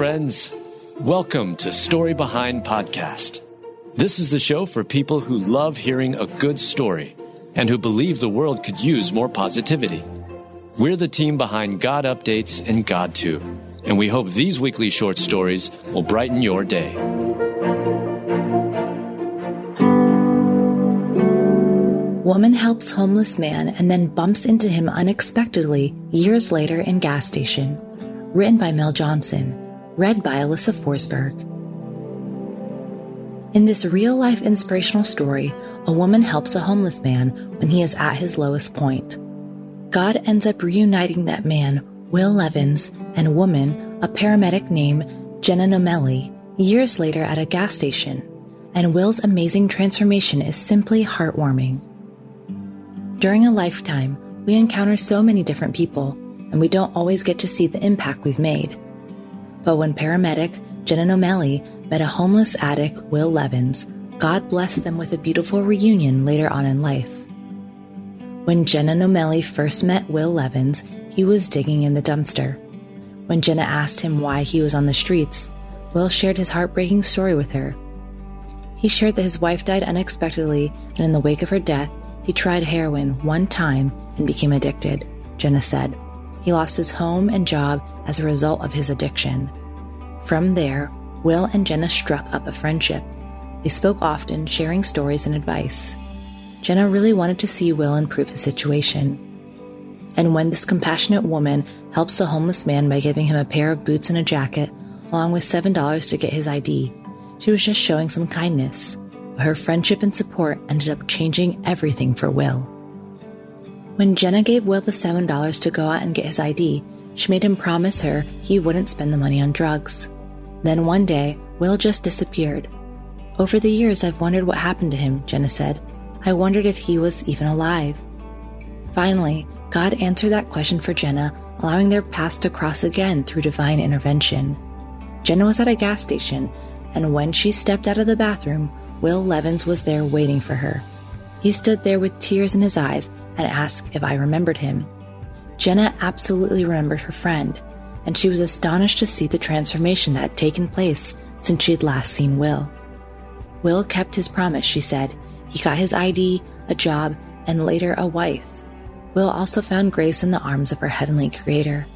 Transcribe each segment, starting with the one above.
friends. Welcome to Story Behind Podcast. This is the show for people who love hearing a good story and who believe the world could use more positivity. We're the team behind God Updates and GodTube, and we hope these weekly short stories will brighten your day. Woman helps homeless man and then bumps into him unexpectedly years later in gas station. Written by Mel Johnson. Read by Alyssa Forsberg. In this real life inspirational story, a woman helps a homeless man when he is at his lowest point. God ends up reuniting that man, Will Levins, and a woman, a paramedic named Jenna Nomelli, years later at a gas station, and Will's amazing transformation is simply heartwarming. During a lifetime, we encounter so many different people, and we don't always get to see the impact we've made. But when paramedic Jenna Nomelli met a homeless addict, Will Levins, God blessed them with a beautiful reunion later on in life. When Jenna Nomelli first met Will Levins, he was digging in the dumpster. When Jenna asked him why he was on the streets, Will shared his heartbreaking story with her. He shared that his wife died unexpectedly, and in the wake of her death, he tried heroin one time and became addicted, Jenna said. He lost his home and job as a result of his addiction. From there, Will and Jenna struck up a friendship. They spoke often, sharing stories and advice. Jenna really wanted to see Will improve his situation. And when this compassionate woman helps the homeless man by giving him a pair of boots and a jacket, along with $7 to get his ID, she was just showing some kindness but her friendship and support ended up changing everything for Will. When Jenna gave Will the $7 to go out and get his ID, she made him promise her he wouldn't spend the money on drugs. Then one day, Will just disappeared. Over the years, I've wondered what happened to him, Jenna said. I wondered if he was even alive. Finally, God answered that question for Jenna, allowing their paths to cross again through divine intervention. Jenna was at a gas station, and when she stepped out of the bathroom, Will Levins was there waiting for her. He stood there with tears in his eyes and asked if I remembered him. Jenna absolutely remembered her friend, and she was astonished to see the transformation that had taken place since she had last seen Will. Will kept his promise, she said. He got his ID, a job, and later a wife. Will also found grace in the arms of her heavenly creator.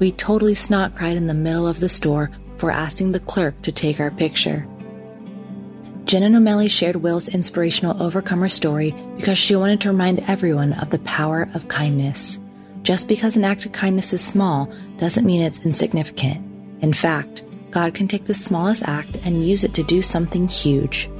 We totally snot cried in the middle of the store for asking the clerk to take our picture. Jenna Nomelli shared Will's inspirational overcomer story because she wanted to remind everyone of the power of kindness. Just because an act of kindness is small doesn't mean it's insignificant. In fact, God can take the smallest act and use it to do something huge.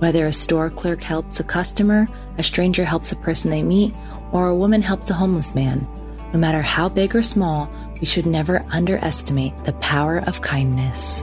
Whether a store clerk helps a customer, a stranger helps a person they meet, or a woman helps a homeless man, no matter how big or small, we should never underestimate the power of kindness.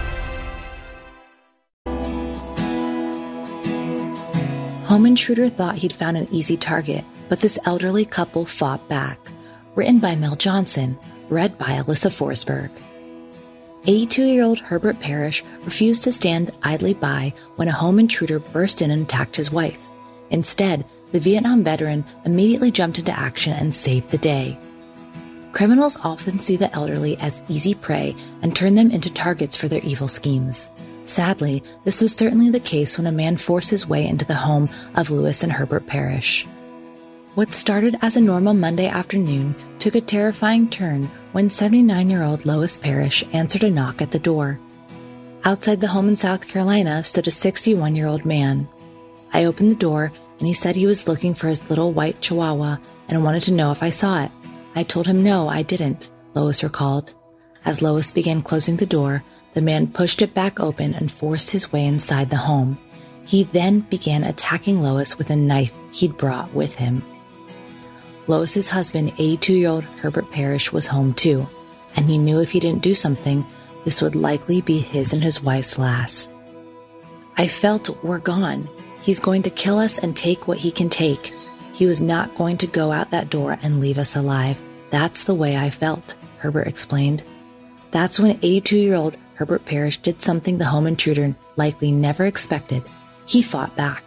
Home intruder thought he'd found an easy target, but this elderly couple fought back. Written by Mel Johnson, read by Alyssa Forsberg. 82 year old Herbert Parrish refused to stand idly by when a home intruder burst in and attacked his wife. Instead, the Vietnam veteran immediately jumped into action and saved the day. Criminals often see the elderly as easy prey and turn them into targets for their evil schemes. Sadly, this was certainly the case when a man forced his way into the home of Lois and Herbert Parrish. What started as a normal Monday afternoon took a terrifying turn when 79 year old Lois Parrish answered a knock at the door. Outside the home in South Carolina stood a 61 year old man. I opened the door and he said he was looking for his little white chihuahua and wanted to know if I saw it. I told him no, I didn't, Lois recalled. As Lois began closing the door, the man pushed it back open and forced his way inside the home. He then began attacking Lois with a knife he'd brought with him. Lois's husband, 82 year old Herbert Parrish, was home too, and he knew if he didn't do something, this would likely be his and his wife's last. I felt we're gone. He's going to kill us and take what he can take. He was not going to go out that door and leave us alive. That's the way I felt, Herbert explained. That's when 82 year old Herbert Parrish did something the home intruder likely never expected. He fought back.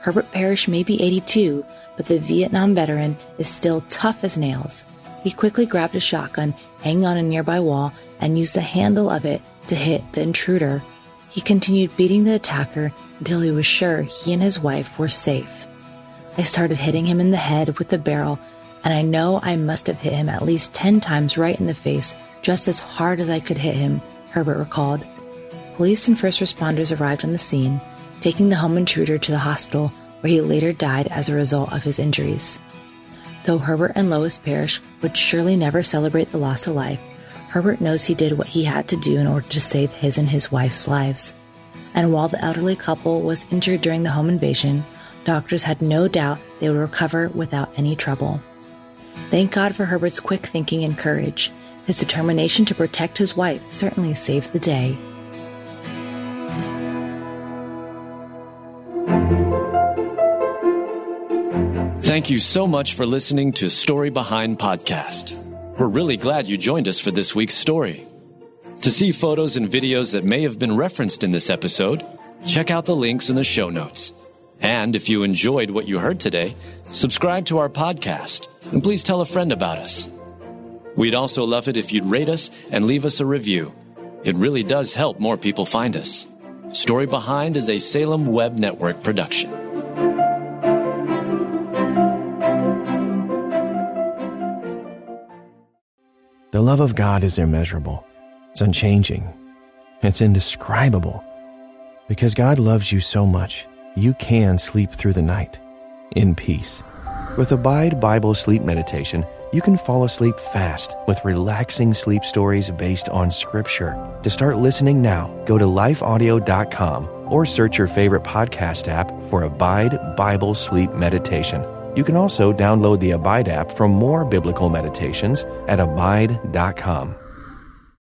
Herbert Parrish may be 82, but the Vietnam veteran is still tough as nails. He quickly grabbed a shotgun hanging on a nearby wall and used the handle of it to hit the intruder. He continued beating the attacker until he was sure he and his wife were safe. I started hitting him in the head with the barrel, and I know I must have hit him at least 10 times right in the face, just as hard as I could hit him, Herbert recalled. Police and first responders arrived on the scene, taking the home intruder to the hospital where he later died as a result of his injuries. Though Herbert and Lois Parrish would surely never celebrate the loss of life, Herbert knows he did what he had to do in order to save his and his wife's lives. And while the elderly couple was injured during the home invasion, doctors had no doubt they would recover without any trouble. Thank God for Herbert's quick thinking and courage. His determination to protect his wife certainly saved the day. Thank you so much for listening to Story Behind Podcast. We're really glad you joined us for this week's story. To see photos and videos that may have been referenced in this episode, check out the links in the show notes. And if you enjoyed what you heard today, subscribe to our podcast and please tell a friend about us. We'd also love it if you'd rate us and leave us a review. It really does help more people find us. Story Behind is a Salem Web Network production. The love of God is immeasurable, it's unchanging, it's indescribable. Because God loves you so much, you can sleep through the night in peace. With Abide Bible Sleep Meditation, you can fall asleep fast with relaxing sleep stories based on Scripture. To start listening now, go to lifeaudio.com or search your favorite podcast app for Abide Bible Sleep Meditation. You can also download the Abide app for more biblical meditations at abide.com.